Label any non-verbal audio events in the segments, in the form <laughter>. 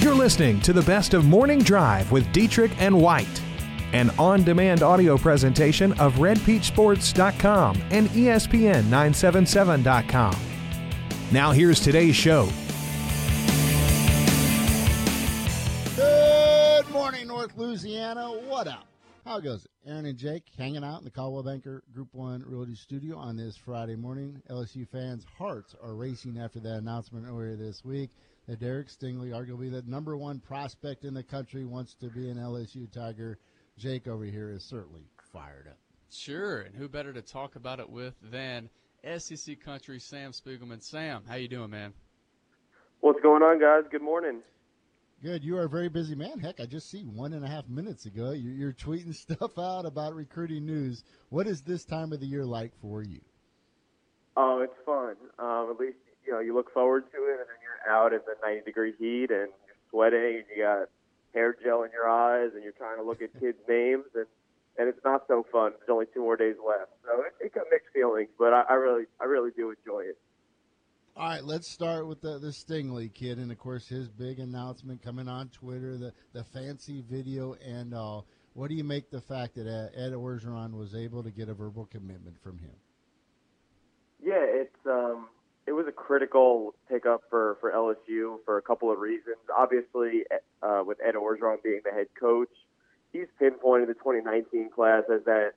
You're listening to the best of Morning Drive with Dietrich and White, an on-demand audio presentation of RedPeachSports.com and E ESPN977.com. Now here's today's show. Good morning, North Louisiana. What up? How goes it? Aaron and Jake hanging out in the Coldwell Banker Group One Realty Studio on this Friday morning. LSU fans' hearts are racing after that announcement earlier this week that Derek Stingley, arguably the number one prospect in the country, wants to be an LSU Tiger. Jake over here is certainly fired up. Sure, and who better to talk about it with than SEC Country Sam Spiegelman. Sam, how you doing, man? What's going on, guys? Good morning. Good. You are a very busy man. Heck, I just see one and a half minutes ago you're, you're tweeting <laughs> stuff out about recruiting news. What is this time of the year like for you? Oh, it's fun. Um, at least you know you look forward to it, and then you're out in the 90 degree heat, and you're sweating, and you got hair gel in your eyes, and you're trying to look at kids' <laughs> names, and and it's not so fun. There's only two more days left, so it, it got mixed feelings, but I, I really I really do enjoy it. All right, let's start with the, the Stingley kid, and of course his big announcement coming on Twitter, the the fancy video and all. What do you make the fact that Ed Orgeron was able to get a verbal commitment from him? Yeah, it's um, was a critical pickup for for LSU for a couple of reasons. Obviously, uh, with Ed Orgeron being the head coach, he's pinpointed the 2019 class as that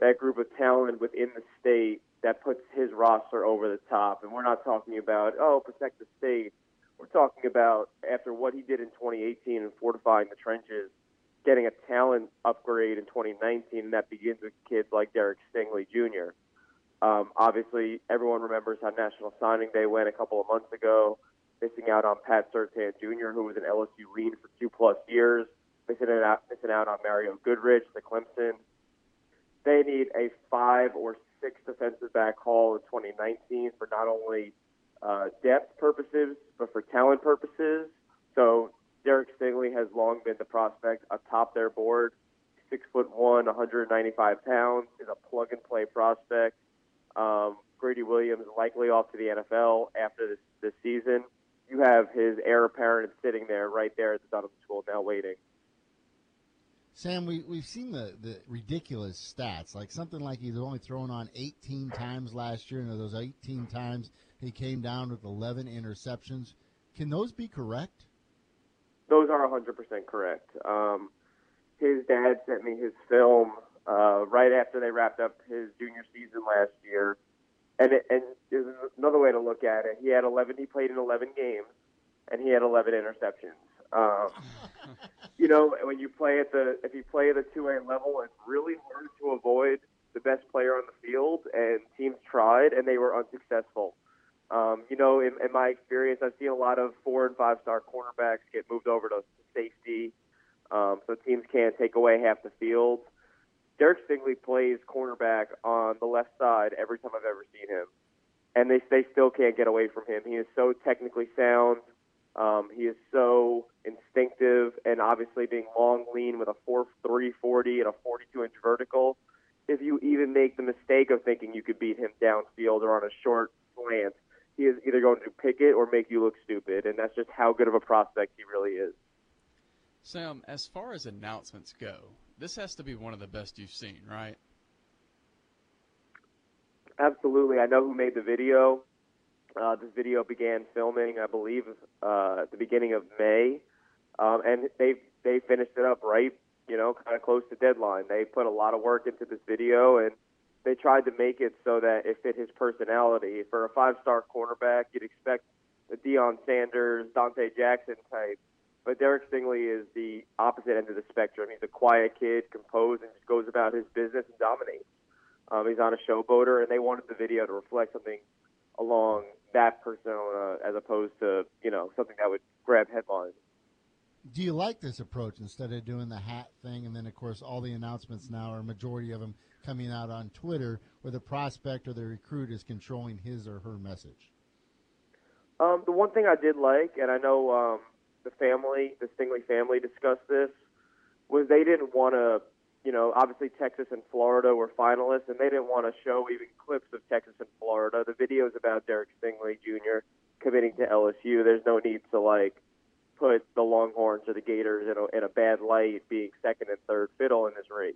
that group of talent within the state that puts his roster over the top. And we're not talking about oh protect the state. We're talking about after what he did in 2018 and fortifying the trenches, getting a talent upgrade in 2019, and that begins with kids like Derek Stingley Jr. Um, obviously, everyone remembers how National Signing Day went a couple of months ago, missing out on Pat Surtain Jr., who was an LSU lead for two plus years, missing out, missing out on Mario Goodrich, the Clemson. They need a five or six defensive back haul in 2019 for not only uh, depth purposes, but for talent purposes. So Derek Stingley has long been the prospect atop their board. Six foot one, 195 pounds, is a plug and play prospect. Um, Greedy Williams likely off to the NFL after this this season. You have his heir apparent sitting there right there at the Dunham School now waiting. Sam, we, we've seen the, the ridiculous stats, like something like he's only thrown on 18 times last year, and of those 18 times, he came down with 11 interceptions. Can those be correct? Those are 100% correct. Um, his dad sent me his film uh, right after they wrapped up his junior season last year. And, it, and there's another way to look at it. He had 11, he played in 11 games, and he had 11 interceptions. Um, <laughs> you know, when you play at the if you play at the two A level, it's really hard to avoid the best player on the field. And teams tried, and they were unsuccessful. Um, you know, in, in my experience, I've seen a lot of four and five star cornerbacks get moved over to safety, um, so teams can't take away half the field. Derek Stingley plays cornerback on the left side every time I've ever seen him, and they they still can't get away from him. He is so technically sound. Um, he is so instinctive, and obviously being long, lean with a 4.3 40 and a 42 inch vertical. If you even make the mistake of thinking you could beat him downfield or on a short slant, he is either going to pick it or make you look stupid, and that's just how good of a prospect he really is. Sam, as far as announcements go, this has to be one of the best you've seen, right? Absolutely. I know who made the video. Uh, this video began filming, I believe, uh, at the beginning of May, um, and they they finished it up right, you know, kind of close to deadline. They put a lot of work into this video, and they tried to make it so that it fit his personality. For a five-star cornerback, you'd expect the Deion Sanders, Donte Jackson type, but Derek Stingley is the opposite end of the spectrum. He's a quiet kid, composed, and just goes about his business and dominates. Um, he's on a showboater, and they wanted the video to reflect something along that persona as opposed to you know something that would grab headlines. Do you like this approach instead of doing the hat thing, and then of course all the announcements now, are majority of them, coming out on Twitter, where the prospect or the recruit is controlling his or her message? Um, the one thing I did like, and I know um, the family, the Stingley family, discussed this, was they didn't want to, you know, obviously Texas and Florida were finalists, and they didn't want to show even clips of Texas and Florida. The videos about Derek Stingley Jr. committing to LSU, there's no need to like put the Longhorns or the Gators in a, in a bad light, being second and third fiddle in this race.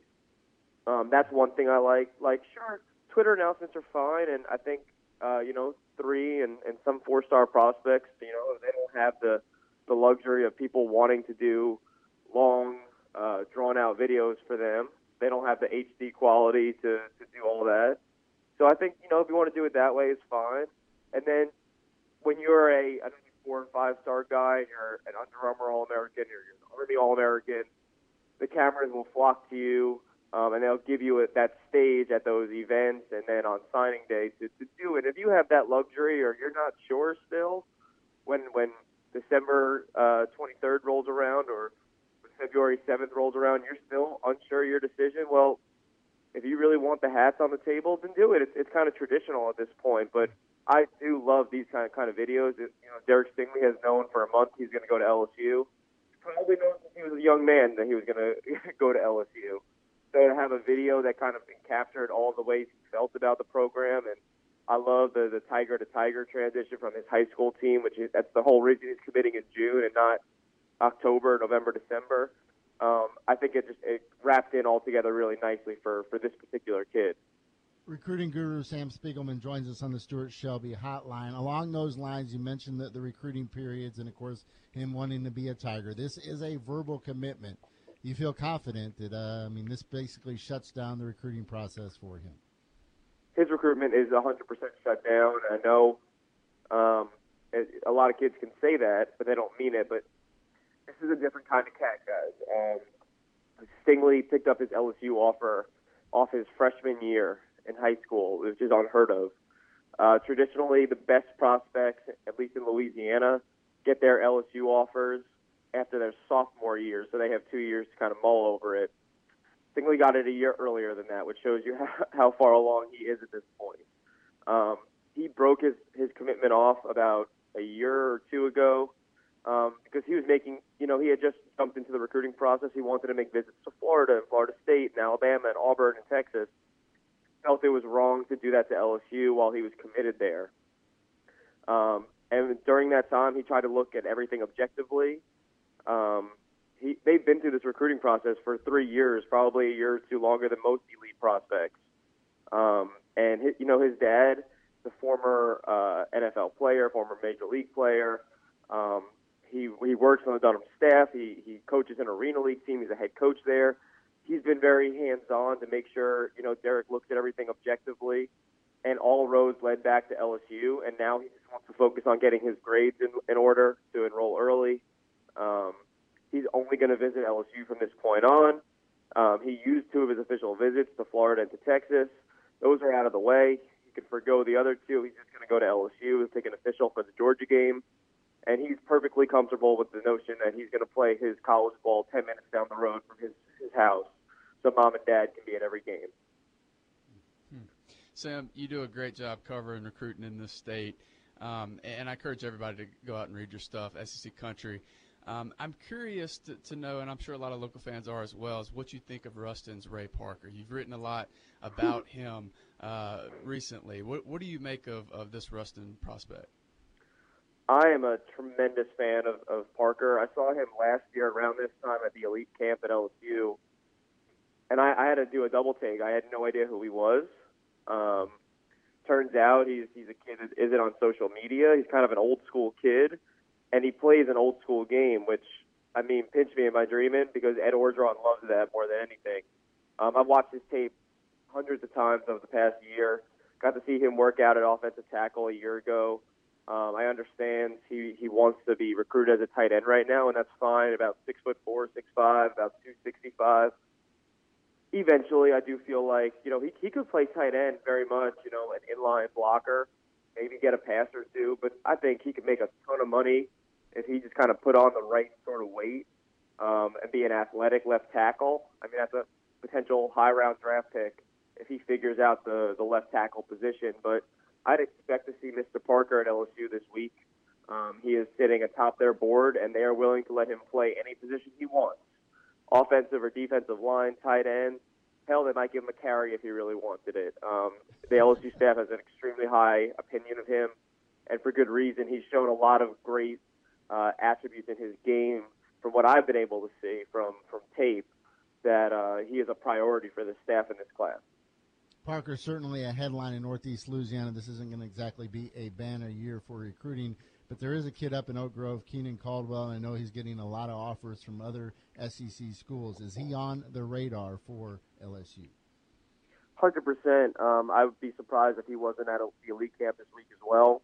Um, that's one thing I like. Like, sure, Twitter announcements are fine, and I think uh, you know three and, and some four star prospects, you know, they don't have the the luxury of people wanting to do long, uh, drawn out videos for them. They don't have the HD quality to, to do all that. So I think, you know, if you want to do it that way, it's fine. And then when you're a, I think four and five star guy, and you're an Under Armour All American, you're an Army All American, the cameras will flock to you um, and they'll give you a, that stage at those events and then on signing day to, to do it. If you have that luxury or you're not sure still, when when December uh, 23rd rolls around or February 7th rolls around, you're still unsure your decision. Well, if you really want the hats on the table, then do it. It's, it's kind of traditional at this point, but I do love these kind of kind of videos. It, you know, Derek Stingley has known for a month he's going to go to LSU. Probably known since he was a young man that he was going <laughs> to go to LSU. So to have a video that kind of captured all the ways he felt about the program, and I love the the Tiger to Tiger transition from his high school team, which is that's the whole reason he's committing in June and not October, November, December. Um, I think it just it wrapped in all together really nicely for for this particular kid. Recruiting guru Sam Spiegelman joins us on the Stuart Shelby hotline. Along those lines, you mentioned that the recruiting periods and, of course, him wanting to be a Tiger. This is a verbal commitment you feel confident that uh, I mean this basically shuts down the recruiting process for him. His recruitment is 100% shut down. I know um, a lot of kids can say that, but they don't mean it. But this is a different kind of cat, guys. Um, Stingley picked up his LSU offer off his freshman year in high school, which is unheard of. Uh, traditionally, the best prospects, at least in Louisiana, get their LSU offers after their sophomore year, so they have two years to kind of mull over it. Stingley got it a year earlier than that, which shows you how, <laughs> how far along he is at this point. Um, he broke his, his commitment off about a year or two ago um, because he was making, you know, he had just jumped into the recruiting process. He wanted to make visits to Florida and Florida State and Alabama and Auburn and Texas. Felt it was wrong to do that to LSU while he was committed there. Um, and during that time, he tried to look at everything objectively um, he, they've been through this recruiting process for three years, probably a year or two longer than most elite prospects. Um, and his, you know, his dad, the former uh, NFL player, former major league player. Um, he he works on the Dunham staff. He he coaches an arena league team. He's a head coach there. He's been very hands on to make sure you know Derek looks at everything objectively, and all roads led back to LSU. And now he just wants to focus on getting his grades in, in order to enroll early. Going to visit LSU from this point on. Um, he used two of his official visits to Florida and to Texas. Those are out of the way. He can forego the other two. He's just going to go to LSU and take an official for the Georgia game. And he's perfectly comfortable with the notion that he's going to play his college ball 10 minutes down the road from his, his house so mom and dad can be at every game. Hmm. Sam, you do a great job covering recruiting in this state. Um, and I encourage everybody to go out and read your stuff, SEC Country. Um, I'm curious to, to, know, and I'm sure a lot of local fans are as well, is what you think of Ruston's Ray Parker. You've written a lot about <laughs> him uh, recently. What, what, do you make of, of this Rustin prospect? I am a tremendous fan of, of Parker. I saw him last year around this time at the elite camp at LSU, and I, I had to do a double take. I had no idea who he was. Um, turns out he's he's a kid that isn't on social media. He's kind of an old school kid and he plays an old school game, which I mean, pinch me, am I dreaming? Because Ed Orgeron loves that more than anything. Um, I've watched his tape hundreds of times over the past year. Got to see him work out at offensive tackle a year ago. Um, I understand he he wants to be recruited as a tight end right now, and that's fine. About six foot four, six five, about two sixty five. Eventually, I do feel like you know he he could play tight end very much. You know, an inline blocker maybe get a pass or two. But I think he could make a ton of money if he just kind of put on the right sort of weight um, and be an athletic left tackle. I mean, that's a potential high round draft pick if he figures out the the left tackle position. But I'd expect to see Mr. Parker at LSU this week. Um, he is sitting atop their board, and they are willing to let him play any position he wants offensive or defensive line, tight end. Hell, they might give him a carry if he really wanted it. Um, the LSU staff has an extremely high opinion of him, and for good reason. He's shown a lot of great uh, attributes in his game, from what I've been able to see from from tape, that uh, he is a priority for the staff in this class. Parker, certainly a headline in Northeast Louisiana. This isn't going to exactly be a banner year for recruiting, but there is a kid up in Oak Grove, Keenan Caldwell, and I know he's getting a lot of offers from other SEC schools. Is he on the radar for LSU? Hundred. Um, I would be surprised if he wasn't at the elite camp this week as well.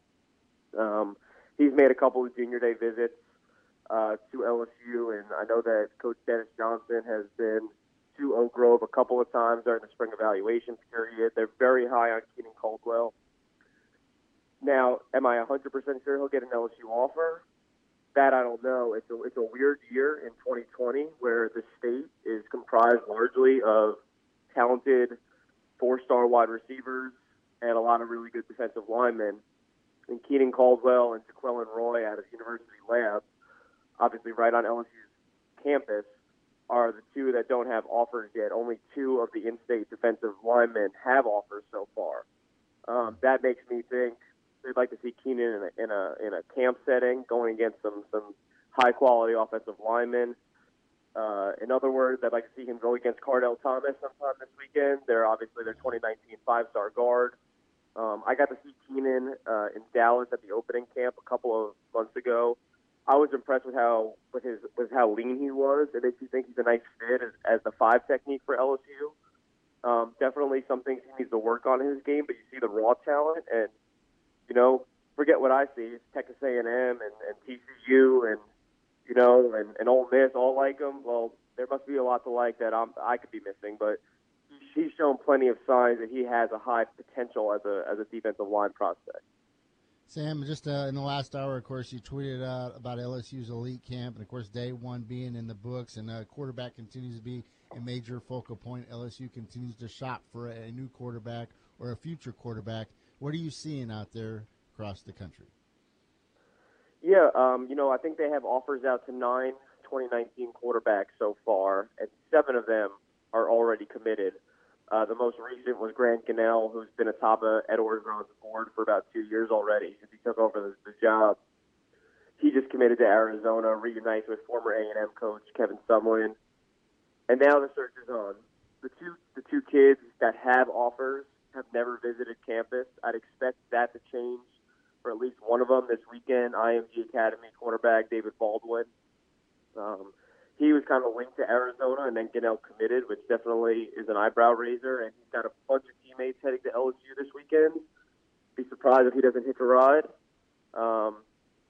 Um, he's made a couple of junior day visits uh, to LSU, and I know that Coach Dennis Johnson has been to Oak Grove a couple of times during the spring evaluation period. They're very high on Keenan Caldwell. Now, am I 100% sure he'll get an LSU offer? That I don't know. It's a, it's a weird year in 2020 where the state is comprised largely of talented four-star wide receivers and a lot of really good defensive linemen. And Keenan Caldwell and Jaquelin Roy out of University Lab, obviously right on LSU's campus, are the two that don't have offers yet. Only two of the in-state defensive linemen have offers so far. Um, that makes me think they'd like to see Keenan in a, in a in a camp setting, going against some some high quality offensive linemen. Uh, in other words, I'd like to see him go against Kardell Thomas sometime this weekend. They're obviously their 2019 five-star guard. Um, I got to see Keenan uh, in Dallas at the opening camp a couple of months ago. I was impressed with how with his with how lean he was. It makes you think he's a nice fit as, as the five technique for LSU. Um, definitely some things he needs to work on in his game, but you see the raw talent, and you know, forget what I see. It's Texas A&M and, and TCU and you know, and, and Ole Miss all like him. Well, there must be a lot to like that I'm, I could be missing, but he's shown plenty of signs that he has a high potential as a as a defensive line prospect. Sam, just uh, in the last hour, of course, you tweeted out about LSU's elite camp, and of course, day one being in the books, and uh, quarterback continues to be a major focal point. LSU continues to shop for a, a new quarterback or a future quarterback. What are you seeing out there across the country? Yeah, um, you know, I think they have offers out to nine 2019 quarterbacks so far, and seven of them are already committed. Uh, the most recent was Grant Gunnell, who's been atop of Ed Orgeron's board for about two years already since he took over the, the job. He just committed to Arizona, reunites with former A&M coach Kevin Sumlin, and now the search is on. The two the two kids that have offers have never visited campus. I'd expect that to change for at least one of them this weekend. IMG Academy quarterback David Baldwin. Um, he was kind of linked to Arizona, and then Gunnell committed, which definitely is an eyebrow raiser. And he's got a bunch of teammates heading to LSU this weekend. Be surprised if he doesn't hitch a ride. Um,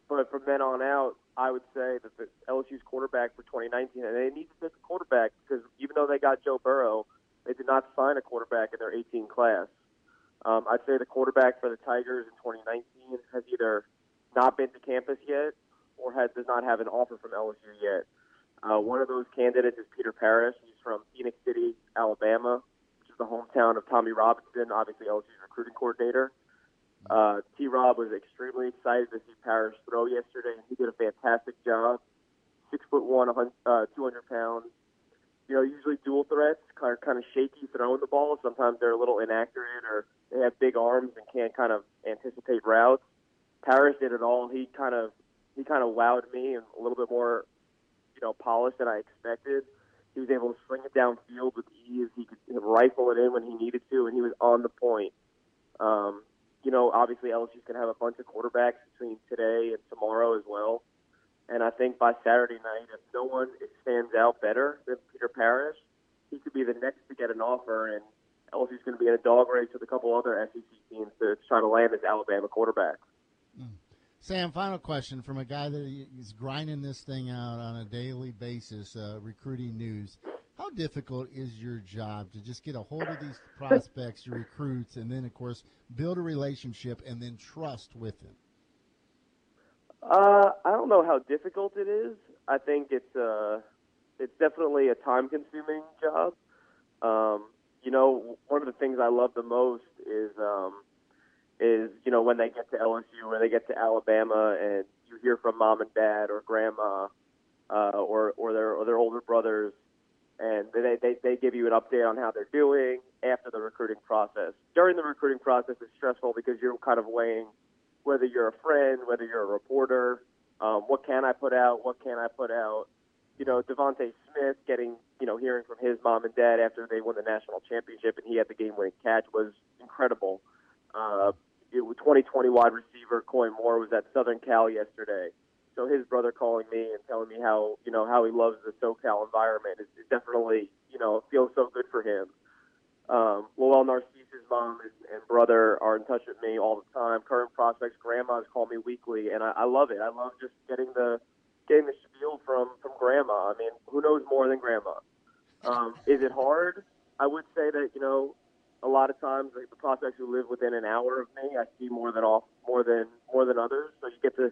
but from then on out, I would say that the LSU's quarterback for 2019, and they need to pick a quarterback because even though they got Joe Burrow, they did not sign a quarterback in their 18 class. Um, I'd say the quarterback for the Tigers in 2019 has either not been to campus yet or has does not have an offer from LSU yet. Uh, one of those candidates is Peter Parrish. He's from Phenix City, Alabama, which is the hometown of Tommie Robinson, obviously LSU's recruiting coordinator. Uh, T. Rob was extremely excited to see Parrish throw yesterday, and he did a fantastic job. Six foot one, uh, 200 pounds. You know, usually dual threats are kind of shaky throwing the ball. Sometimes they're a little inaccurate, or they have big arms and can't kind of anticipate routes. Parrish did it all. He kind of he kind of wowed me and a little bit more you know, polished than I expected. He was able to swing it downfield with ease. He could rifle it in when he needed to, and he was on the point. Um, you know, obviously LSU's going to have a bunch of quarterbacks between today and tomorrow as well. And I think by Saturday night, if no one stands out better than Peter Parrish, he could be the next to get an offer, and LSU's going to be in a dog race with a couple other SEC teams to try to land this Alabama quarterback. Sam, final question from a guy that is grinding this thing out on a daily basis, uh, recruiting news. How difficult is your job to just get a hold of these <laughs> prospects, your recruits, and then, of course, build a relationship and then trust with them? Uh, I don't know how difficult it is. I think it's uh, it's definitely a time-consuming job. Um, you know, one of the things I love the most is um, is you know when they get to LSU or they get to Alabama and you hear from mom and dad or grandma uh, or or their or their older brothers, and they, they they give you an update on how they're doing after the recruiting process. During the recruiting process, it's stressful because you're kind of weighing whether you're a friend, whether you're a reporter, um, what can I put out, what can I put out. You know, DeVonta Smith getting, you know, hearing from his mom and dad after they won the national championship and he had the game-winning catch was incredible. Uh, it, 2020 wide receiver Coy Moore was at Southern Cal yesterday. So his brother calling me and telling me how you know how he loves the SoCal environment is definitely you know feels so good for him. Um, Lowell Narcisse's mom and, and brother are in touch with me all the time. Current prospects, grandmas call me weekly, and I, I love it. I love just getting the getting the spiel from from grandma. I mean, who knows more than grandma? Um, is it hard? I would say that you know a lot of times like the prospects who live within an hour of me, I see more than off more than more than others. So you get to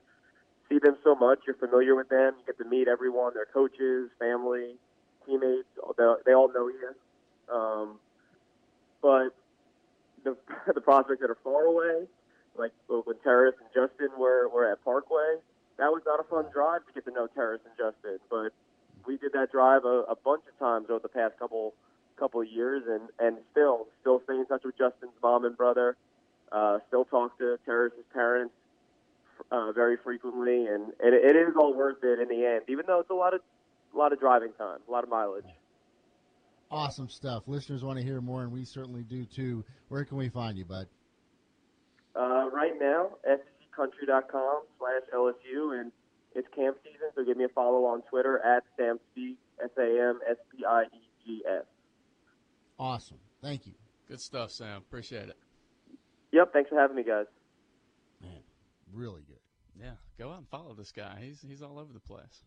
see them so much. You're familiar with them. You get to meet everyone, their coaches, family, teammates. They, they all know you. Um, but the <laughs> the prospects that are far away, like when Terrace and Justin were were at Parkway, that was not a fun drive to get to know Terrace and Justin. But we did that drive a, a bunch of times over the past couple couple of years, and and still still stay in touch with Justin's mom and brother. Uh, still talk to Terrace's parents uh, very frequently, and it, it is all worth it in the end, even though it's a lot of a lot of driving time, a lot of mileage. Awesome stuff. Listeners want to hear more, and we certainly do too. Where can we find you, bud? Uh, right now, scountry.com slash LSU, and it's camp season, so give me a follow on Twitter at Sam Spies, S A M S P I E G S. Awesome. Thank you. Good stuff, Sam. Appreciate it. Yep. Thanks for having me, guys. Man, really good. Yeah, go out and follow this guy. He's he's all over the place.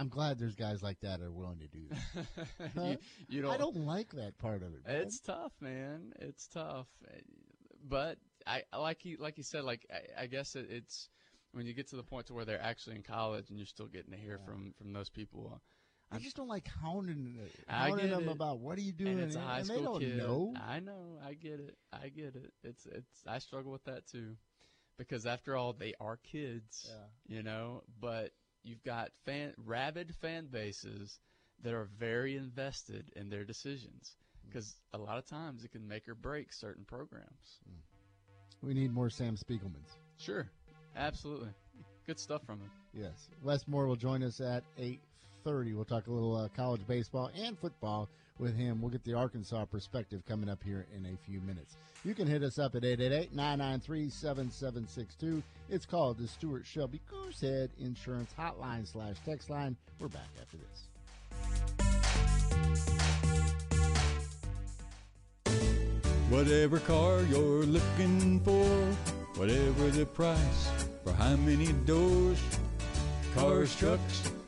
I'm glad there's guys like that are willing to do that. <laughs> you, you don't, I don't like that part of it. Man. It's tough, man. It's tough, but I like you like you said. Like I, I guess it, it's when you get to the point to where they're actually in college and you're still getting to hear yeah. from from those people. Uh, I just don't like hounding, uh, hounding them it. about what are you doing, and, it's a high and school they don't kid. know. I know, I get it, I get it. It's it's I struggle with that too, because after all, they are kids, yeah. you know. But you've got fan rabid fan bases that are very invested in their decisions because a lot of times it can make or break certain programs. We need more Sam Spiegelmans. Sure, absolutely, good stuff from him. Yes, Wes Moore will join us at eight thirty. We'll talk a little uh, college baseball and football with him. We'll get the Arkansas perspective coming up here in a few minutes. You can hit us up at 888-993-7762. It's called the Stuart Shelby Goosehead Insurance Hotline slash text line. We're back after this. Whatever car you're looking for, whatever the price, for how many doors, cars, trucks,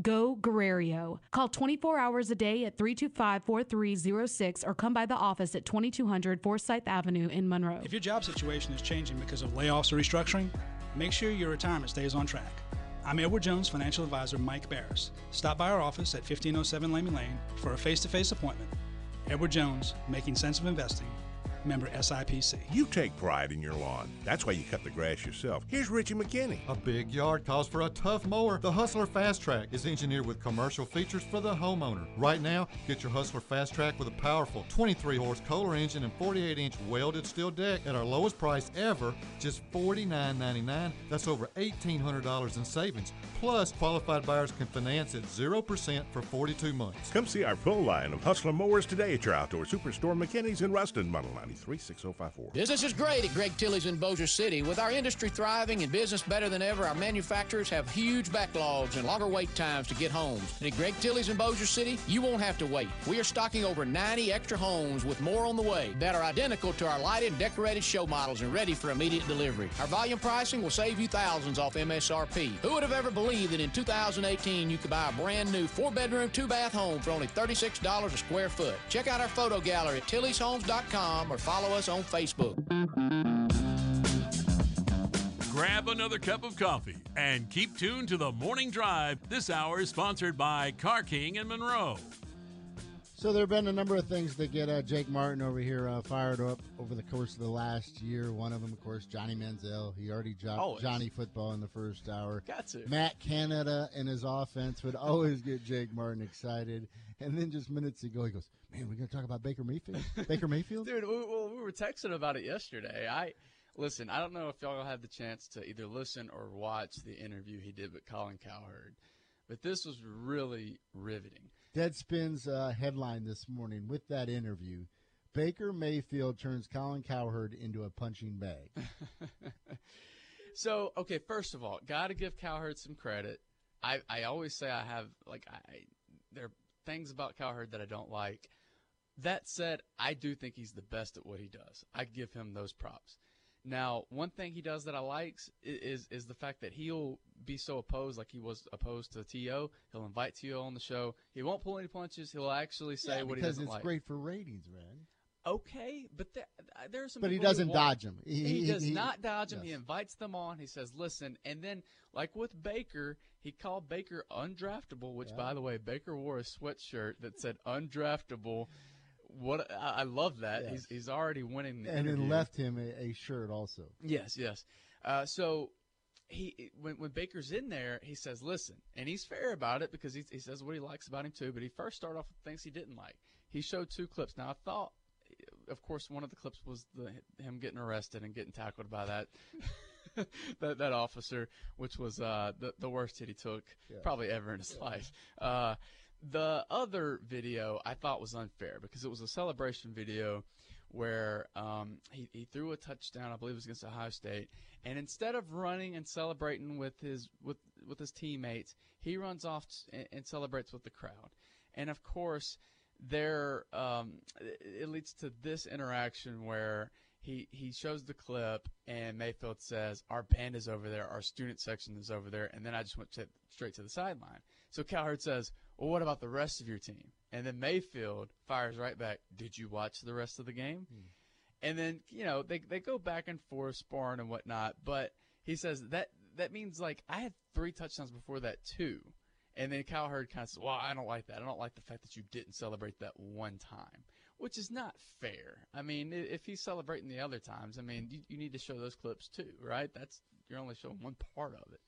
Go Guerrero. Call 24 hours a day at 325 4306 or come by the office at 2200 Forsyth Avenue in Monroe. If your job situation is changing because of layoffs or restructuring, make sure your retirement stays on track. I'm Edward Jones financial advisor Mike Barris. Stop by our office at 1507 Lamy Lane for a face to face appointment. Edward Jones, making sense of investing. Member SIPC. You take pride in your lawn. That's why you cut the grass yourself. Here's Richie McKinney. A big yard calls for a tough mower. The Hustler Fast Track is engineered with commercial features for the homeowner. Right now, get your Hustler Fast Track with a powerful 23 horse Kohler engine and 48 inch welded steel deck at our lowest price ever, just $49.99. That's over $1,800 in savings. Plus, qualified buyers can finance at 0% for 42 months. Come see our full line of Hustler mowers today at your outdoor superstore McKinney's in Ruston, Model 936054. Business is great at Greg Tilley's in Bossier City. With our industry thriving and business better than ever, our manufacturers have huge backlogs and longer wait times to get homes. And at Greg Tilley's in Bossier City, you won't have to wait. We are stocking over 90 extra homes with more on the way that are identical to our lighted and decorated show models and ready for immediate delivery. Our volume pricing will save you thousands off MSRP. Who would have ever believed that in 2018 you could buy a brand new four bedroom, two bath home for only $36 a square foot? Check out our photo gallery at tilleyshomes.com or follow us on Facebook. Grab another cup of coffee and keep tuned to the morning drive. This hour is sponsored by Car King and Monroe. So there have been a number of things that get uh, Jake Martin over here uh, fired up over the course of the last year. One of them, of course, Johnny Manziel. He already dropped Always. Johnny football in the first hour. Got to. Matt Canada and his offense would always get Jake Martin excited. And then just minutes ago, he goes, "Man, we're going to talk about Baker Mayfield." Baker Mayfield, <laughs> Dude, we, well, we were texting about it yesterday. I listen. I don't know if y'all had the chance to either listen or watch the interview he did with Colin Cowherd, but this was really riveting. Deadspin's uh, headline this morning with that interview: Baker Mayfield turns Colin Cowherd into a punching bag. <laughs> So, okay, first of all, got to give Cowherd some credit. I, I always say I have like I there things about Cowherd that I don't like. That said, I do think he's the best at what he does. I give him those props. Now, one thing he does that I likes is is the fact that he'll be so opposed, like he was opposed to To. He'll invite To on the show. He won't pull any punches. He'll actually say Yeah, what he doesn't like. Because it's great for ratings, man. Okay, but uh, there, there's some. But he doesn't dodge 'em. He, He- he- does he- not dodge him. He invites them on. He says, "Listen," and then like with Baker, he called Baker undraftable. Which, by the way, Baker wore a sweatshirt that said undraftable. What I, I love that. Yes. He's he's already winning the and interview. then left him a, a shirt also. Yes, yes. Uh, so he when when Baker's in there, he says, "Listen," and he's fair about it because he he says what he likes about him too. But he first started off with things he didn't like. He showed two clips. Now I thought, of course, one of the clips was the him getting arrested and getting tackled by that. <laughs> <laughs> that that officer, which was uh, the the worst hit he took probably ever in his life. Uh, the other video I thought was unfair because it was a celebration video where um, he, he threw a touchdown, I believe it was against Ohio State, and instead of running and celebrating with his with with his teammates, he runs off and, and celebrates with the crowd. And of course, there um, it leads to this interaction where he he shows the clip and Mayfield says, "Our band is over there, our student section is over there," and then I just went to, straight to the sideline. So Cowherd says, "Well, what about the rest of your team?" And then Mayfield fires right back, "Did you watch the rest of the game?" Hmm. And then you know they they go back and forth sparring and whatnot, but he says that that means like I had three touchdowns before that too. And then Cowherd kind of says, "Well, I don't like that. I don't like the fact that you didn't celebrate that one time." Which is not fair. I mean, if he's celebrating the other times, I mean, you, you need to show those clips too, right? That's you're only showing one part of it.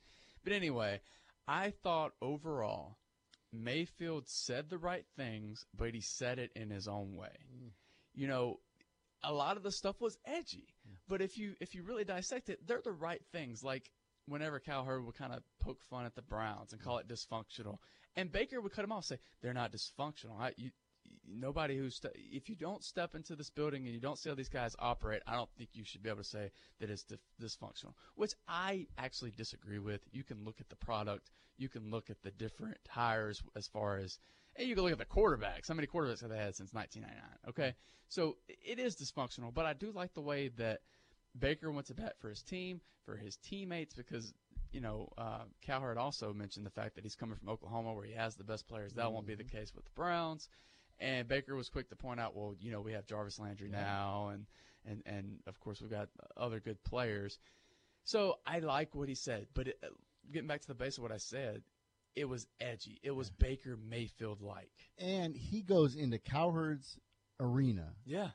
But anyway, I thought overall Mayfield said the right things, but he said it in his own way. Mm. You know, a lot of the stuff was edgy, but if you if you really dissect it, they're the right things. Like whenever Cowherd would kind of poke fun at the Browns and call it dysfunctional, and Baker would cut him off, say they're not dysfunctional. I, you, nobody who's st- if you don't step into this building and you don't see how these guys operate, I don't think you should be able to say that it's dif- dysfunctional. Which I actually disagree with. You can look at the product, you can look at the different hires as far as, and you can look at the quarterbacks. How many quarterbacks have they had since 1999? Okay, so it is dysfunctional, but I do like the way that Baker went to bat for his team, for his teammates, because you know uh, Cowherd also mentioned the fact that he's coming from Oklahoma, where he has the best players. That won't be the case with the Browns. And Baker was quick to point out, well, you know, we have Jarvis Landry now, and and and of course we've got other good players. So I like what he said, but it, getting back to the base of what I said, it was edgy. It was Baker Mayfield like. And he goes into Cowherd's arena Yeah.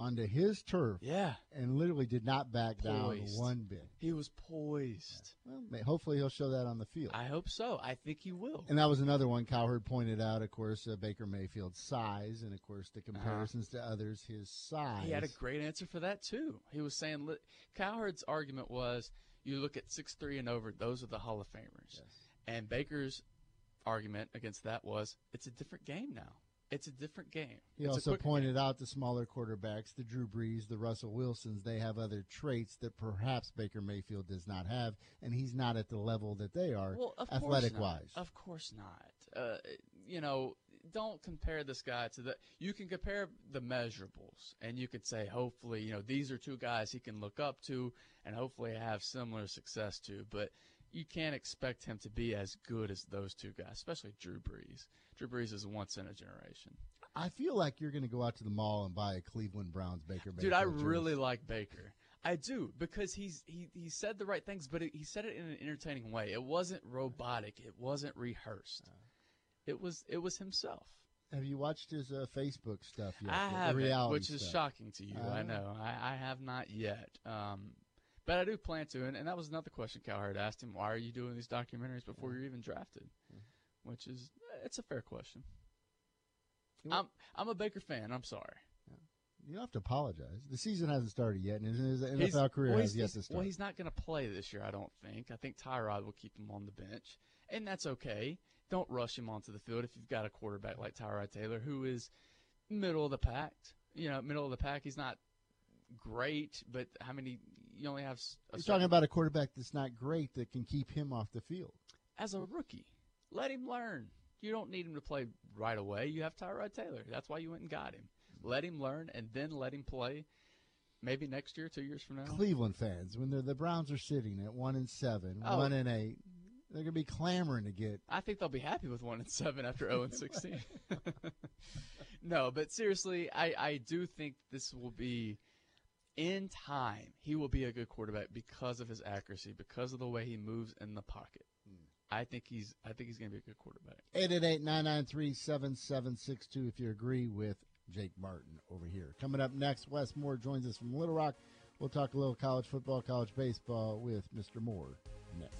Onto his turf. Yeah. And literally did not back down one bit. He was poised. Well, hopefully he'll show that on the field. I hope so. I think he will. And that was another one Cowherd pointed out, of course, uh, Baker Mayfield's size, and of course the comparisons to others, his size. Uh-huh. He had a great answer for that too. He was saying li- Cowherd's argument was you look at six three and over; those are the Hall of Famers. And Baker's argument against that was it's a different game now. It's a different game. He It's also pointed out the smaller quarterbacks, the Drew Brees, the Russell Wilsons, they have other traits that perhaps Baker Mayfield does not have, and he's not at the level that they are, Well, athletic wise. Of course not. Uh, you know, don't compare this guy to the. You can compare the measurables, and you could say, hopefully, you know, these are two guys he can look up to, and hopefully have similar success to. But you can't expect him to be as good as those two guys, especially Drew Brees. Drew Brees is once in a generation. I feel like you're going to go out to the mall and buy a Cleveland Browns Baker. Dude, I really like Baker. I do because he's he, he said the right things, but it, he said it in an entertaining way. It wasn't robotic. It wasn't rehearsed. It was it was himself. Have you watched his uh, Facebook stuff yet? I have, which is stuff? shocking to you. I Uh, know. I, I have not yet. Um, but I do plan to, and, and that was another question Cowherd asked him. Why are you doing these documentaries before you're even drafted? Mm-hmm. Which is it's a fair question. I'm I'm a Baker fan. I'm sorry. You don't have to apologize. The season hasn't started yet, and his NFL He's- career well, has yet to start. Well, he's not going to play this year, I don't think. I think Tyrod will keep him on the bench, and that's okay. Don't rush him onto the field if you've got a quarterback like Tyrod Taylor, who is middle of the pack. You know, middle of the pack. He's not great, but how many? You only have. a You're talking about a quarterback that's not great that can keep him off the field. as a rookie. Let him learn. You don't need him to play right away. You have Tyrod Taylor. That's why you went and got him. Let him learn, and then let him play. Maybe next year, two years from now. Cleveland fans, when they're, the Browns are sitting at one and seven, Oh. one and eight, they're going to be clamoring to get. I think they'll be happy with one and seven after zero and sixteen. <laughs> <laughs> no, but seriously, I I do think this will be in time. He will be a good quarterback because of his accuracy, because of the way he moves in the pocket. Hmm. I think he's I think he's going to be a good quarterback. 888-993-7762 if you agree with Jake Martin over here. Coming up next, Wes Moore joins us from Little Rock. We'll talk a little college football, college baseball with Mr. Moore next.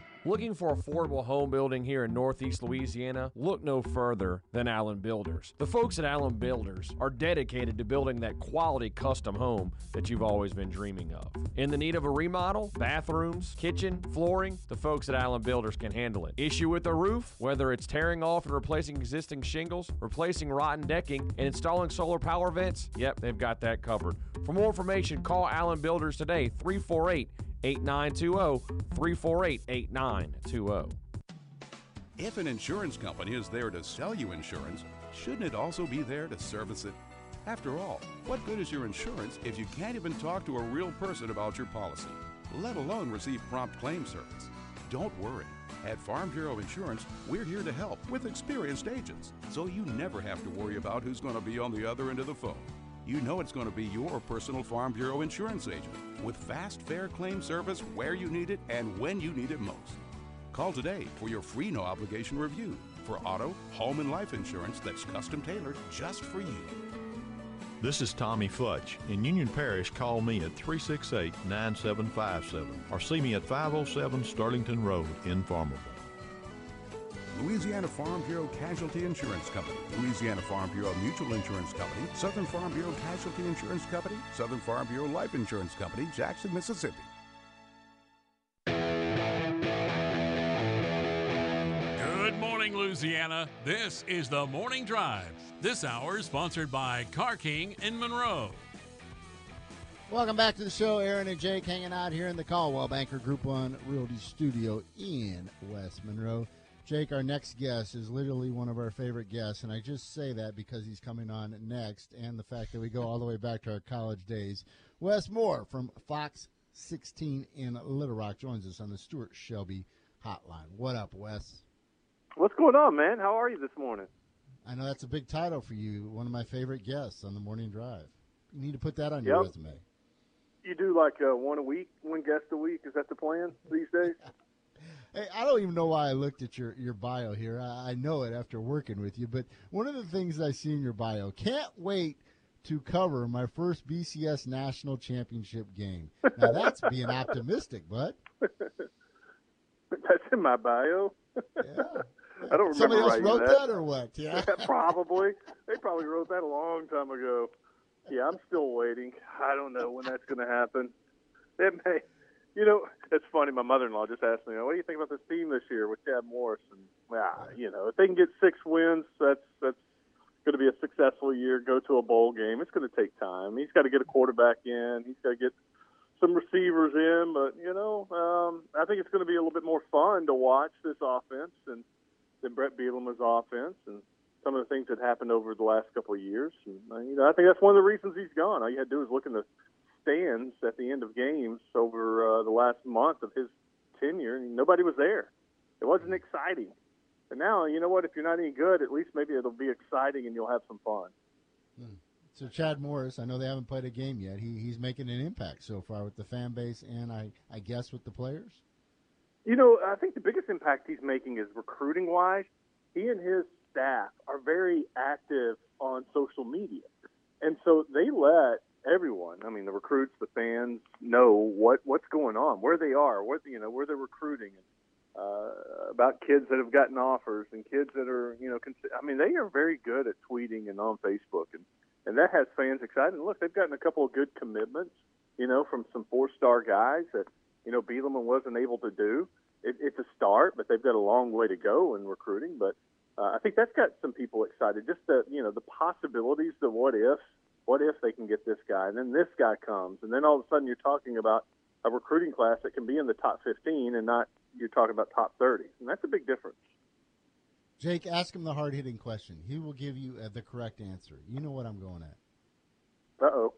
Looking for affordable home building here in Northeast Louisiana? Look no further than Allen Builders. The folks at Allen Builders are dedicated to building that quality custom home that you've always been dreaming of. In the need of a remodel, bathrooms, kitchen, flooring, the folks at Allen Builders can handle it. Issue with the roof? Whether it's tearing off and replacing existing shingles, replacing rotten decking, and installing solar power vents? Yep, they've got that covered. For more information, call Allen Builders today, 348 8920 348 8920. If an insurance company is there to sell you insurance, shouldn't it also be there to service it? After all, what good is your insurance if you can't even talk to a real person about your policy, let alone receive prompt claim service? Don't worry. At Farm Bureau Insurance, we're here to help with experienced agents, so you never have to worry about who's going to be on the other end of the phone. You know it's going to be your personal Farm Bureau insurance agent with fast, fair claim service where you need it and when you need it most. Call today for your free no obligation review for auto, home, and life insurance that's custom tailored just for you. This is Tommy Futch. In Union Parish, call me at 368 9757 or see me at 507 Sterlington Road in Farmerville. Louisiana Farm Bureau Casualty Insurance Company, Louisiana Farm Bureau Mutual Insurance Company, Southern Farm Bureau Casualty Insurance Company, Southern Farm Bureau Life Insurance Company, Jackson, Mississippi. Good morning, Louisiana. This is the Morning Drive. This hour is sponsored by Car King in Monroe. Welcome back to the show. Aaron and Jake hanging out here in the Coldwell Banker Group 1 Realty Studio in West Monroe. Jake, our next guest, is literally one of our favorite guests, and I just say that because he's coming on next and the fact that we go all the way back to our college days. Wes Moore from Fox 16 in Little Rock joins us on the Stuart Shelby hotline. What up, Wes? What's going on, man? How are you this morning? I know that's a big title for you, one of my favorite guests on the morning drive. You need to put that on your Yep. resume. You do like uh, one a week, one guest a week. Is that the plan these days? <laughs> Hey, I don't even know why I looked at your, your bio here. I, I know it after working with you, but one of the things I see in your bio, can't wait to cover my first BCS national championship game. Now that's <laughs> being optimistic, bud. <laughs> That's in my bio. <laughs> I don't remember Somebody else wrote that. that or what? Yeah. probably. They probably wrote that a long time ago. Yeah, I'm still waiting. I don't know when that's going to happen. It may. You know, it's funny. My mother-in-law just asked me, "What do you think about this team this year with Chad Morris?" And ah, you know, if they can get six wins, that's that's going to be a successful year. Go to a bowl game. It's going to take time. He's got to get a quarterback in. He's got to get some receivers in. But you know, um, I think it's going to be a little bit more fun to watch this offense and than Brett Bielema's offense and some of the things that happened over the last couple of years. And, you know, I think that's one of the reasons he's gone. All you had to do is look in the stands at the end of games over uh, the last month of his tenure, nobody was there. It wasn't exciting. And now, you know what? If you're not any good, at least maybe it'll be exciting and you'll have some fun. So Chad Morris, I know they haven't played a game yet. He he's making an impact so far with the fan base and I I guess with the players. You know, I think the biggest impact he's making is recruiting wise. He and his staff are very active on social media. And so they let everyone, I mean the recruits, the fans know what what's going on, where they are, what you know, where they're recruiting uh, about kids that have gotten offers and kids that are, you know, cons- I mean they are very good at tweeting and on Facebook and and that has fans excited. And look, they've gotten a couple of good commitments, you know, from some four-star guys that you know Bielema wasn't able to do. It, it's a start, but they've got a long way to go in recruiting. But uh, I think that's got some people excited. Just the you know the possibilities, the what ifs. What if they can get this guy, and then this guy comes, and then all of a sudden you're talking about a recruiting class that can be in the top 15 and not you're talking about top 30, and that's a big difference. Jake, ask him the hard hitting question. He will give you uh, the correct answer. You know what I'm going at. Uh oh.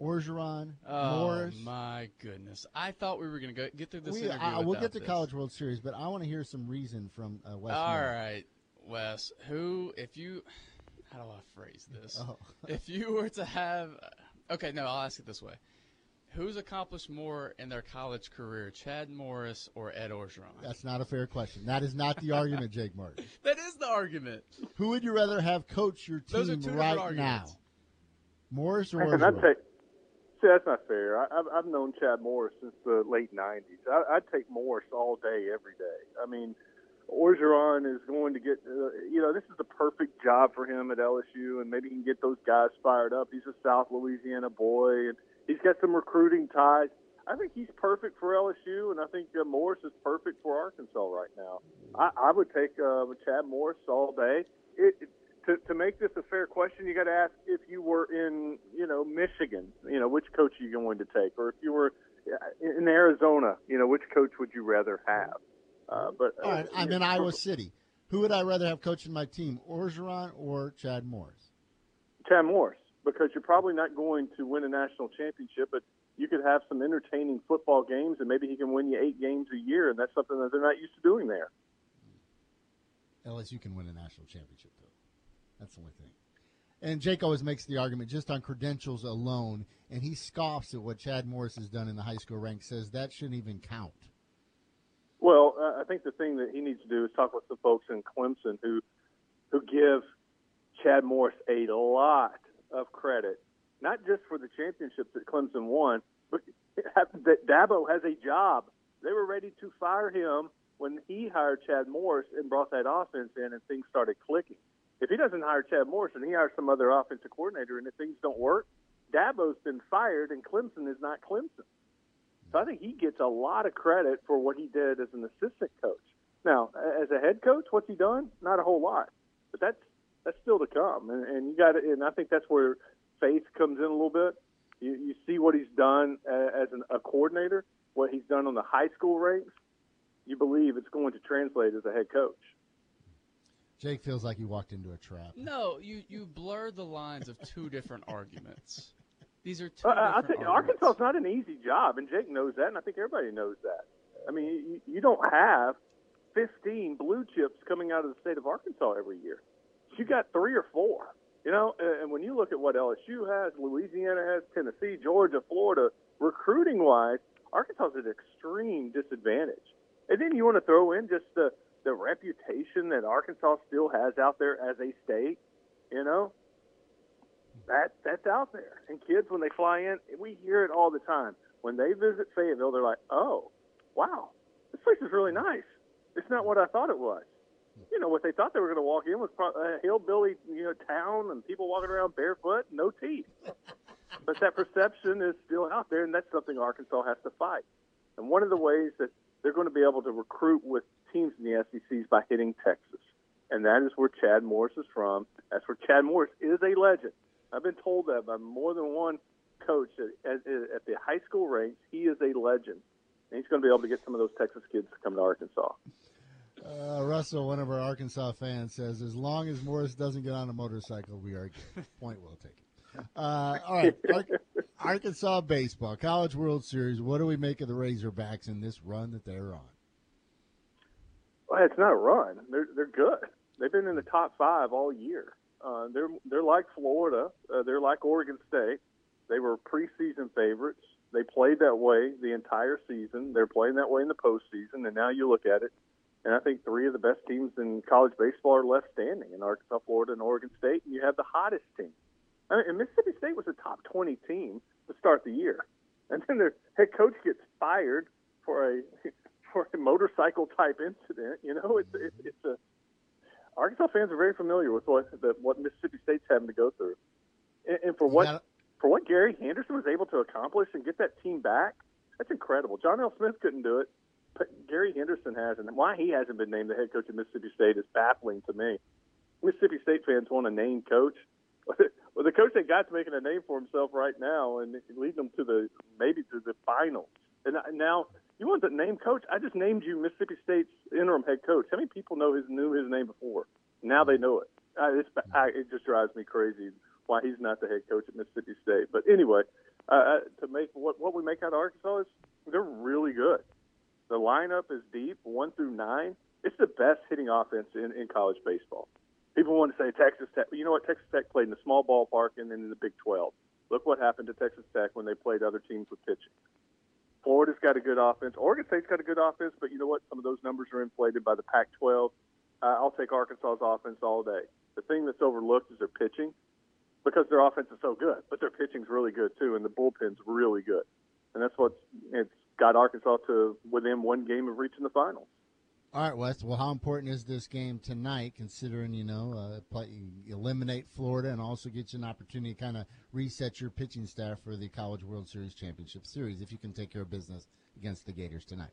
Orgeron, Oh Morris. my goodness! I thought we were going to get through this We, interview. I, we'll get to this. College World Series, but I want to hear some reason from uh, Wes. All Moore. right, Wes. Who, if you, how do I phrase this? Oh. if you were to have, okay, no, I'll ask it this way: Who's accomplished more in their college career, Chad Morris or Ed Orgeron? That's not a fair question. That is not the argument, Jake Martin. <laughs> That is the argument. Who would you rather have coach your Those are team two right now? arguments. Morris or And I'd Orgeron? take, see, that's not fair. I, I've, I've known Chad Morris since the late '90s. I, I'd take Morris all day, every day. I mean, Orgeron is going to get, uh, you know, this is the perfect job for him at LSU, and maybe he can get those guys fired up. He's a South Louisiana boy, and he's got some recruiting ties. I think he's perfect for LSU, and I think uh, Morris is perfect for Arkansas right now. I, I would take uh, Chad Morris all day. It, it, to, to make this a fair question, you got to ask if you were in, you know, Michigan, you know, which coach are you going to take, or if you were uh, in Arizona, you know, which coach would you rather have? Uh, but All right, uh, I'm in Iowa City. Who would I rather have coaching my team, Orgeron or Chad Morris? Chad Morris, because you're probably not going to win a national championship, but you could have some entertaining football games, and maybe he can win you eight games a year, and that's something that they're not used to doing there. LSU can win a national championship, though. That's the only thing. And Jake always makes the argument just on credentials alone, and he scoffs at what Chad Morris has done in the high school ranks, says that shouldn't even count. Well, I think the thing that he needs to do is talk with some folks in Clemson who who give Chad Morris a lot of credit, not just for the championships that Clemson won, but that Dabo has a job. They were ready to fire him when he hired Chad Morris and brought that offense in, and things started clicking. If he doesn't hire Chad Morris and he hires some other offensive coordinator, and if things don't work, Dabo's been fired, and Clemson is not Clemson. So I think he gets a lot of credit for what he did as an assistant coach. Now, as a head coach, what's he done? Not a whole lot, but that's that's still to come. And, and you got to, and I think that's where faith comes in a little bit. You, you see what he's done as an, a coordinator, what he's done on the high school ranks. You believe it's going to translate as a head coach. Jake feels like he walked into a trap. No, you you blur the lines of two different arguments. These are two. Uh, I think. Arkansas is not an easy job, and Jake knows that, and I think everybody knows that. I mean, you, you don't have 15 blue chips coming out of the state of Arkansas every year. You got three or four. You know, and and when you look at what LSU has, Louisiana has, Tennessee, Georgia, Florida, recruiting wise, Arkansas is at extreme disadvantage. And then you want to throw in just the the reputation that Arkansas still has out there as a state. You know, that that's out there. And kids, when they fly in, we hear it all the time. When they visit Fayetteville, they're like, "Oh, wow, this place is really nice. It's not what I thought it was." You know, what they thought they were going to walk in was a hillbilly, you know, town and people walking around barefoot, no teeth. but that perception is still out there, and that's something Arkansas has to fight. And one of the ways that they're going to be able to recruit with teams in the SEC is by hitting Texas. And that is where Chad Morris is from. That's where Chad Morris is a legend. I've been told that by more than one coach at, at, at the high school ranks. He is a legend. And he's going to be able to get some of those Texas kids to come to Arkansas. Uh, Russell, one of our Arkansas fans, says, as long as Morris doesn't get on a motorcycle, we are good. Point well taken. Uh, all right, Ar- Arkansas baseball, College World Series. What do we make of the Razorbacks in this run that they're on? Well, it's not a run. They're they're good. They've been in the top five all year. Uh, they're they're like Florida. Uh, they're like Oregon State. They were preseason favorites. They played that way the entire season. They're playing that way in the postseason. And now you look at it, and I think three of the best teams in college baseball are left standing in Arkansas, Florida, and Oregon State. And you have the hottest team. I mean, and Mississippi State was a top 20 team to start the year, <laughs> and then their head coach gets fired for a <laughs> for a motorcycle type incident. You know, it's it's, it's a Arkansas fans are very familiar with what the, what Mississippi State's having to go through, and, and for what for what Gary Henderson was able to accomplish and get that team back. That's incredible. John L. Smith couldn't do it, but Gary Henderson has, and why he hasn't been named the head coach of Mississippi State is baffling to me. Mississippi State fans want a name coach. <laughs> well, the coach they got's making a name for himself right now and leading them to the maybe to the finals. And now you want the name coach? I just named you Mississippi State's interim head coach. How many people know his knew his name before? Now they know it. I, it's, I, it just drives me crazy why he's not the head coach at Mississippi State. But anyway, uh, to make what what we make out of Arkansas is they're really good. The lineup is deep, one through nine. It's the best hitting offense in, in college baseball. People want to say Texas Tech. You know what? Texas Tech played in a small ballpark and then in the Big 12. Look what happened to Texas Tech when they played other teams with pitching. Florida's got a good offense. Oregon State's got a good offense, but you know what? Some of those numbers are inflated by the Pac-12. Uh, I'll take Arkansas's offense all day. The thing that's overlooked is their pitching because their offense is so good, but their pitching's really good too, and the bullpen's really good, and that's what's it's got Arkansas to within one game of reaching the finals. All right, Wes. Well, how important is this game tonight, considering you know uh, play, eliminate Florida and also get you an opportunity to kind of reset your pitching staff for the College World Series Championship Series if you can take care of business against the Gators tonight.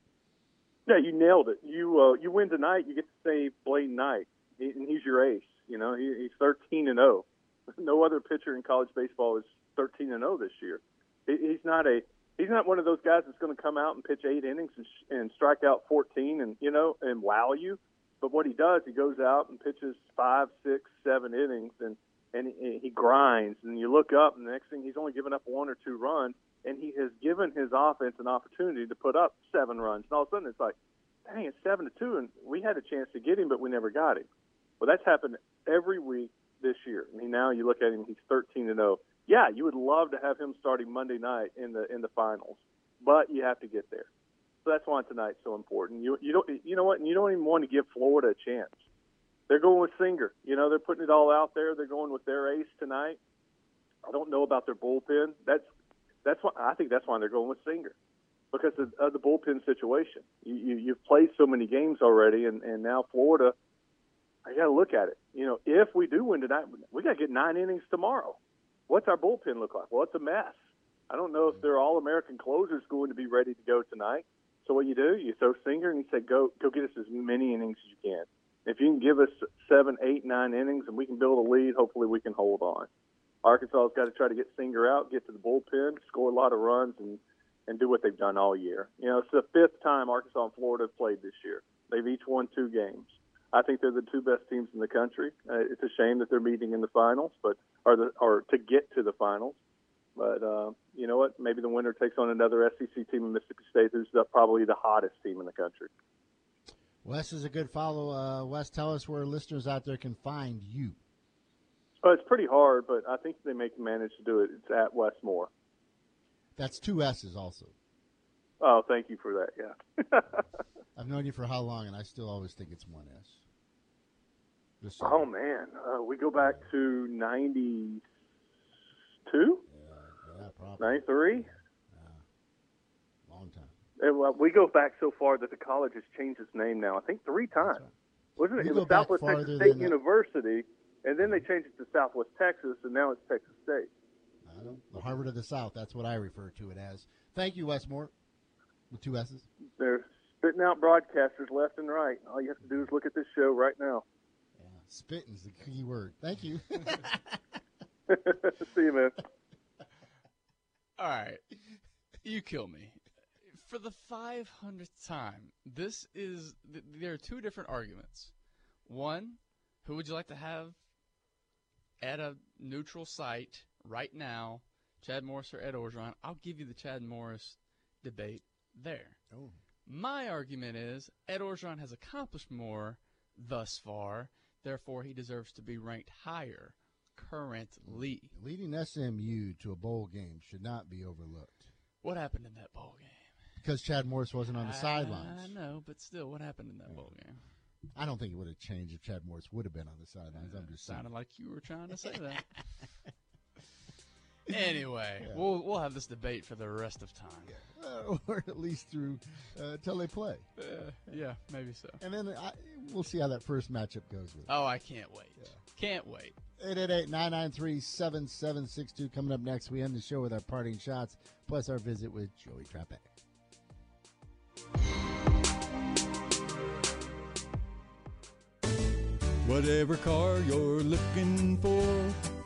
Yeah, you nailed it. You uh, you win tonight, you get to say Blaine Knight, and he's your ace. You know, he, he's 13 and 0. <laughs> No other pitcher in college baseball is 13 and 0 this year. He's not a he's not one of those guys that's going to come out and pitch eight innings and, and strike out 14 and you know and wow you. But what he does, he goes out and pitches five, six, seven innings and and he, he grinds. And you look up, and the next thing he's only given up one or two runs, and he has given his offense an opportunity to put up seven runs. And all of a sudden, it's like, dang, it's seven to two, and we had a chance to get him, but we never got him. Well, that's happened every week this year. I mean, now you look at him; he's 13 to 0 yeah, you would love to have him starting Monday night in the in the finals, but you have to get there. So that's why tonight's so important. You you don't you know what? You don't even want to give Florida a chance. They're going with Singer. You know, they're putting it all out there. They're going with their ace tonight. I don't know about their bullpen. That's that's why I think that's why they're going with Singer because of, the bullpen situation. You, you you've played so many games already, and and now Florida. I got to look at it. You know, if we do win tonight, we got to get nine innings tomorrow. What's our bullpen look like? Well, it's a mess. I don't know if their All-American closers going to be ready to go tonight. So what you do, you throw Singer and you say, go go get us as many innings as you can. If you can give us seven, eight, nine innings and we can build a lead, hopefully we can hold on. Arkansas has got to try to get Singer out, get to the bullpen, score a lot of runs, and and do what they've done all year. You know, it's the fifth time Arkansas and Florida have played this year. They've each won two games. I think they're the two best teams in the country. Uh, it's a shame that they're meeting in the finals, but or the or to get to the finals. But uh, you know what? Maybe the winner takes on another SEC team in Mississippi State, who's the, probably the hottest team in the country. Wes is a good follow. Uh, Wes, tell us where listeners out there can find you. Well, it's pretty hard, but I think they may manage to do it. It's at Westmore. That's two S's also. Oh, thank you for that. Yeah. <laughs> I've known you for how long, and I still always think it's one S. So- oh man, uh, we go back to ninety two, yeah, probably. ninety three. Long time. And, well, we go back so far that the college has changed its name now. I think three times. Wasn't it? We It was Southwest Texas State that. University, and then they changed it to Southwest Texas, and now it's Texas State. I don't, the Harvard of the South. That's what I refer to it as. Thank you, Westmore, with two S's. They're spitting out broadcasters left and right. All you have to do is look at this show right now. Spitting's the key word. Thank you. <laughs> <laughs> See you, man. All right. You kill me. For the 500th time, this is, th- there are two different arguments. One, who would you like to have at a neutral site right now, Chad Morris or Ed Orgeron? I'll give you the Chad Morris debate there. Oh. My argument is Ed Orgeron has accomplished more thus far, therefore he deserves to be ranked higher currently. Leading SMU to a bowl game should not be overlooked What happened in that bowl game? because Chad Morris wasn't on the I sidelines. I know, but still, what happened in that bowl game? I don't think it would have changed if Chad Morris would have been on the sidelines. I'm just saying. Sounded like you were trying to say that. <laughs> anyway, we'll we'll have this debate for the rest of time. Uh, <laughs> or at least through uh, till they play. Uh, yeah, maybe so. And then I, we'll see how that first matchup goes with. Oh, I can't wait. Can't wait. 888-993-7762 coming up next. We end the show with our parting shots, plus our visit with Joey Trappe. Whatever car you're looking for,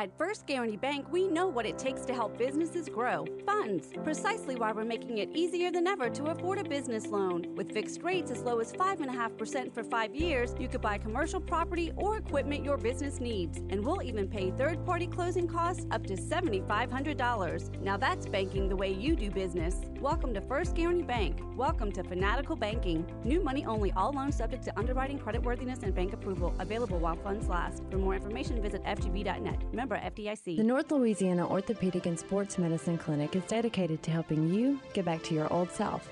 At First Guarantee Bank, we know what it takes to help businesses grow funds. Precisely why we're making it easier than ever to afford a business loan. With fixed rates as low as 5.5% for five years, you could buy commercial property or equipment your business needs. And we'll even pay third party closing costs up to $7,500. Now that's banking the way you do business. Welcome to First Guarantee Bank. Welcome to Fanatical Banking. New money only, all loans subject to underwriting, creditworthiness, and bank approval. Available while funds last. For more information, visit FGB.net. Member FDIC. The North Louisiana Orthopedic and Sports Medicine Clinic is dedicated to helping you get back to your old self,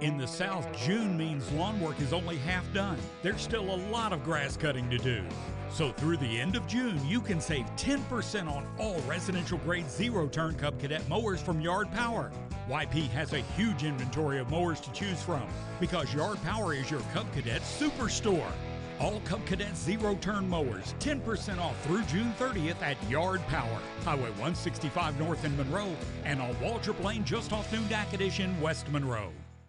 In the South, June means lawn work is only half done. There's still a lot of grass cutting to do. So through the end of June, you can save 10% on all residential grade zero turn Cub Cadet mowers from Yard Power. YP has a huge inventory of mowers to choose from because Yard Power is your Cub Cadet superstore. All Cub Cadet zero turn mowers, 10% off through June 30th at Yard Power, Highway 165 North in Monroe, and on Waldrop Lane just off Noondack Edition, West Monroe.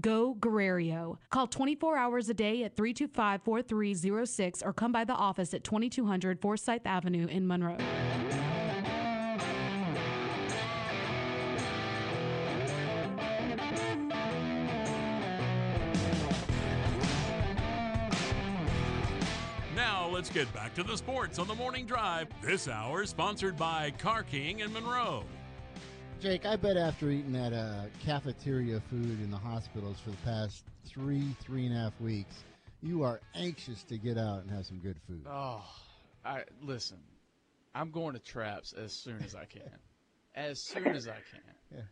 Go Guerrero. Call 24 hours a day at 325 4306 or come by the office at 2200 Forsyth Avenue in Monroe. Now let's get back to the sports on the morning drive. This hour is sponsored by Car King and Monroe. Jake, I bet after eating that uh, cafeteria food in the hospitals for the past three, three and a half weeks, you are anxious to get out and have some good food. Oh, I listen. I'm going to Trapp's as soon as I can. as soon as I can. <laughs> Yes.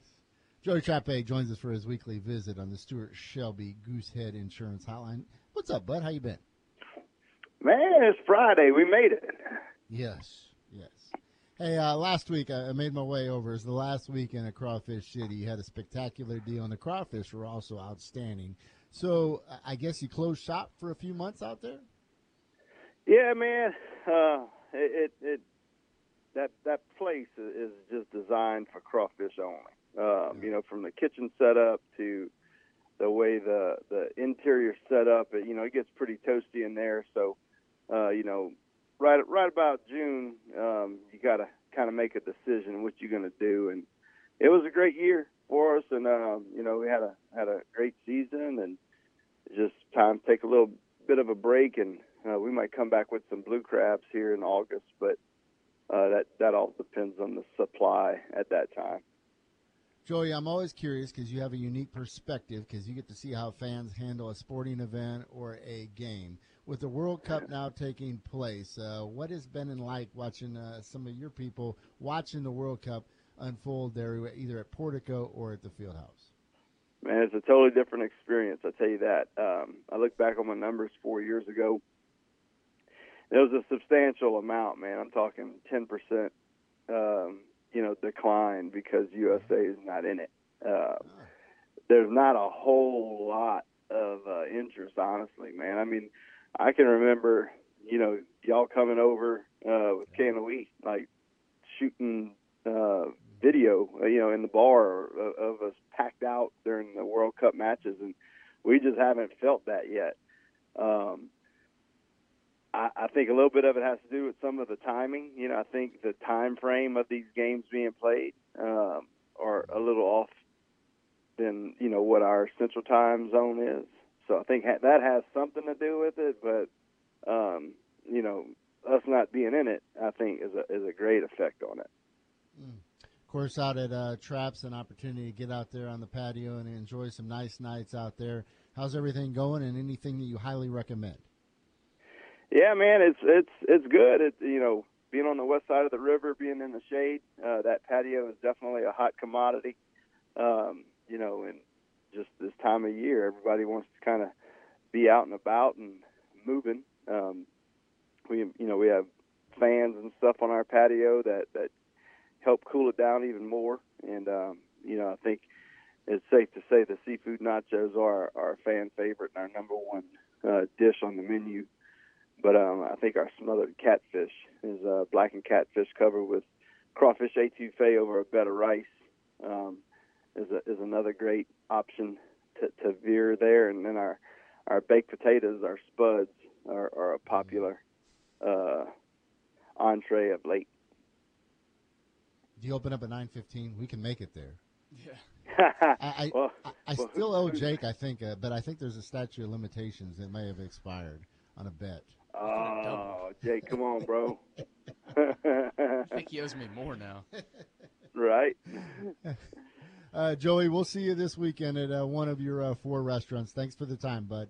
Joey Trappe joins us for his weekly visit on the Stuart Shelby Goosehead Insurance Hotline. What's up, bud? How you been? Man, it's Friday. We made it. Yes, yes. Hey, uh, last week I made my way over. It was the last weekend at Crawfish City. You had a spectacular deal, and the crawfish were also outstanding. So I- guess you closed shop for a few months out there. Yeah, man. Uh, it, it it that that place is just designed for crawfish only. Um, You know, from the kitchen setup to the way the the interior set up, it, you know, it gets pretty toasty in there. So, uh, you know, right right about June, um, you got to kind of make a decision what you're going to do. And it was a great year for us, and um, you know, we had a had a great season, and just time to take a little bit of a break, and uh, we might come back with some blue crabs here in August, but uh, that that all depends on the supply at that time. Joey, I'm always curious because you have a unique perspective because you get to see how fans handle a sporting event or a game. With the World Cup now taking place, uh, what has been like watching uh, some of your people watching the World Cup unfold there, either at Portico or at the Fieldhouse? Man, it's a totally different experience. I tell you that. Um, I look back on my numbers four years ago. It was a substantial amount, man. I'm talking 10 percent, um, you know, decline because USA is not in it. Uh, there's not a whole lot of uh, interest, honestly, man. I mean, I can remember, you know, y'all coming over uh, with Canoe, like shooting uh, video, uh, you know, in the bar of, of us packed out during the World Cup matches, and we just haven't felt that yet. Um, I, think a little bit of it has to do with some of the timing. You know, I think the time frame of these games being played um, are a little off than you know what our central time zone is. So I think ha- that has something to do with it. But um, you know, us not being in it, I think is a is a great effect on it. Of course, out at uh, Trapp's, an opportunity to get out there on the patio and enjoy some nice nights out there. How's everything going, and anything that you highly recommend? Yeah, man, it's it's it's good. It you know, being on the west side of the river, being in the shade, uh, that patio is definitely a hot commodity. Um, you know, and just this time of year, everybody wants to kind of be out and about and moving. Um, we you know we have fans and stuff on our patio that that help cool it down even more. And um, you know, I think it's safe to say the seafood nachos are our fan favorite and our number one uh, dish on the menu. But um, I think our smothered catfish is uh, blackened catfish covered with crawfish etouffee over a bed of rice. Um, is a, is another great option to, to veer there, and then our our baked potatoes, our spuds, are, are a popular uh, entree of late. Do you open up at nine fifteen? We can make it there. Yeah. <laughs> I, I, Well, I, I well, still owe Jake, I think, uh, but I think there's a statute of limitations that may have expired on a bet. Oh, Jake, come on, bro. <laughs> I think he owes me more now. right? <laughs> Uh, Joey, we'll see you this weekend at uh, one of your uh, four restaurants. Thanks for the time, bud.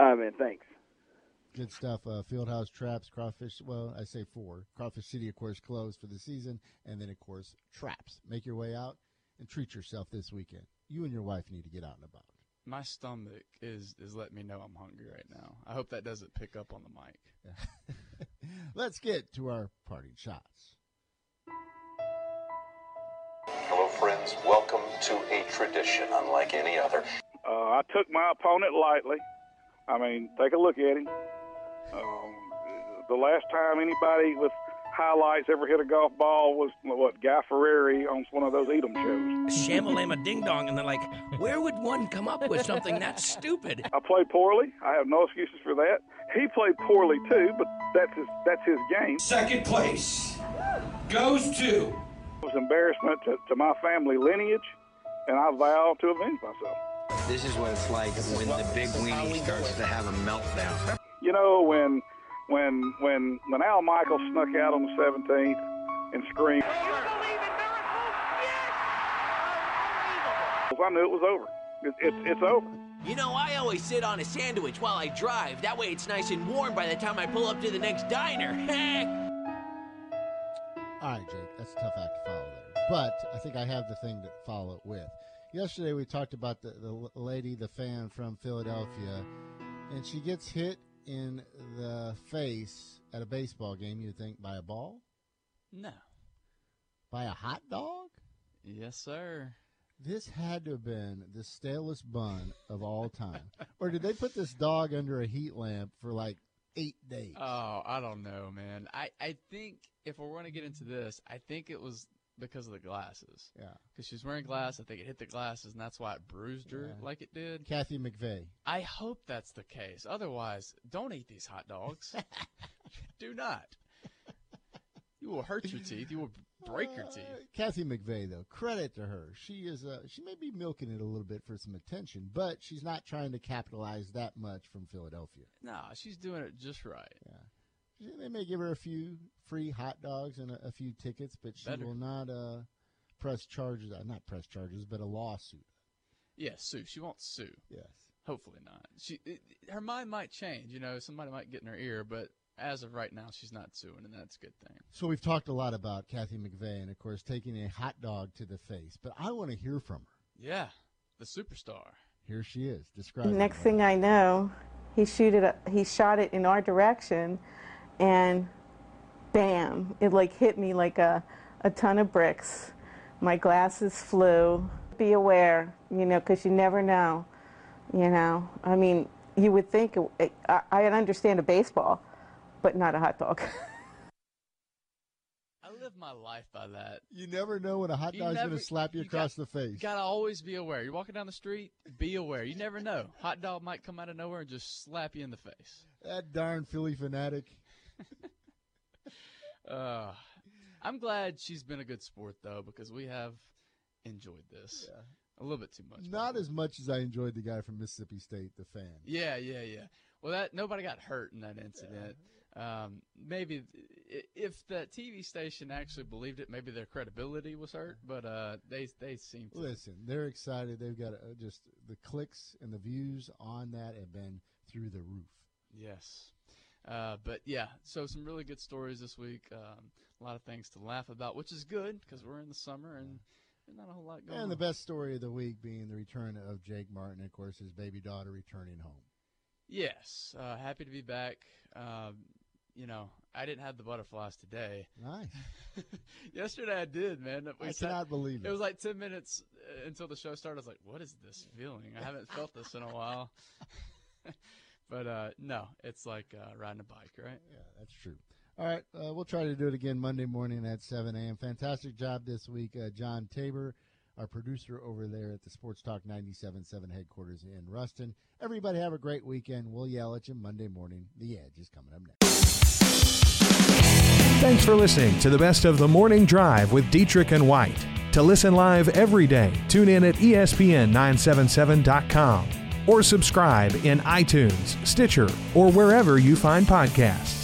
I mean, thanks. Good stuff. Uh, Fieldhouse Trapp's, Crawfish. Well, I say four. Crawfish City, of course, closed for the season, and then, of course, Trapp's. Make your way out and treat yourself this weekend. You and your wife need to get out and about. My stomach is is letting me know I'm hungry right now. I hope that doesn't pick up on the mic. <laughs> Let's get to our parting shots. Hello, friends. Welcome to a tradition unlike any other. Uh, I took my opponent lightly. I mean, take a look at him. Um, the last time anybody with highlights ever hit a golf ball was what Guy Fieri on one of those Edom shows. Shamalama ding dong, and they're like, where would one come up with something that stupid? I played poorly. I have no excuses for that. He played poorly too, but that's his that's his game. Second place goes to. It was embarrassment to, to my family lineage, and I vow to avenge myself. This is what it's like when the big weenie starts to have a meltdown. You know when when when when Al Michaels snuck out on the 17th and screamed. Yes! I knew it was over. It, it, it's over. You know, I always sit on a sandwich while I drive. That way it's nice and warm by the time I pull up to the next diner. <laughs> All right, Jake, that's a tough act to follow there. But I think I have the thing to follow it with. Yesterday we talked about the, the lady, the fan from Philadelphia, and she gets hit in the face at a baseball game. you'd think by a ball? No. By a hot dog? Yes, sir. This had to have been the stalest bun of all time. or did they put this dog under a heat lamp for like eight days? Oh, I don't know, man. I, I think if we're going to get into this, I think it was because of the glasses. Yeah. Because she's wearing glasses. I think it hit the glasses, and that's why it bruised her Yeah. like it did. Kathy McVeigh. I hope that's the case. Otherwise, don't eat these hot dogs. <laughs> Do not. You will hurt your teeth. You will break your teeth. Kathy McVeigh, though, credit to her. She is uh, she may be milking it a little bit for some attention, but she's not trying to capitalize that much from Philadelphia. No, she's doing it just right. She- They may give her a few free hot dogs and a, a few tickets, but she Better. will not uh, press charges. Uh, not press charges, but a lawsuit. Yeah, sue. She won't sue. Yes. Hopefully not. She it, her mind might change. You know, somebody might get in her ear, but as of right now, she's not suing, and that's a good thing. So we've talked a lot about Kathy McVeigh and, of course, taking a hot dog to the face. But I want to hear from her. Yeah, the superstar. Here she is. Describe. Next thing I know, he shoot it. He shot it in our direction, and bam! It like hit me like a a ton of bricks. My glasses flew. Be aware, you know, because you never know. You know, I mean, you would think it, I, I understand a baseball, but not a hot dog. <laughs> I live my life by that. You never know when a hot You dog's going to slap you, you across got- the face. You gotta always be aware. You're walking down the street, be aware. You never know. Hot dog might come out of nowhere and just slap you in the face. That darn Phillie Phanatic. <laughs> Uh, I'm glad she's been a good sport though, because we have enjoyed this a little bit too much. Not as much as I enjoyed the guy from Mississippi State, the fan. Yeah, yeah, yeah. Well, that nobody got hurt in that incident. Um, maybe if the TV station actually believed it, maybe their credibility was hurt. But uh, they they seem to. Listen, they're excited. They've got uh, just the clicks and the views on that have been through the roof. Yes. Uh, but yeah, so some really good stories this week. Um, a lot of things to laugh about, which is good because we're in the summer and there's not a whole lot going And on. the best story of the week being the return of Jake Martin, of course, his baby daughter returning home. Yes, uh, happy to be back. Um, you know, I didn't have the butterflies today. Nice. <laughs> Yesterday I did, man. We I sat- cannot believe it. It was like ten minutes uh, until the show started. I was like, "What is this feeling? I haven't felt this in a while." <laughs> but uh, no, it's like uh, riding a bike, right? Yeah, that's true. All right, uh, we'll try to do it again Monday morning at 7 a.m. Fantastic job this week, uh, John Tabor, our producer over there at the Sports Talk 97.7 headquarters in Ruston. Everybody have a great weekend. We'll yell at you Monday morning. The Edge is coming up next. Thanks for listening to the best of the morning drive with Dietrich and White. To listen live every day, tune in at E ESPN977.com or subscribe in iTunes, Stitcher, or wherever you find podcasts.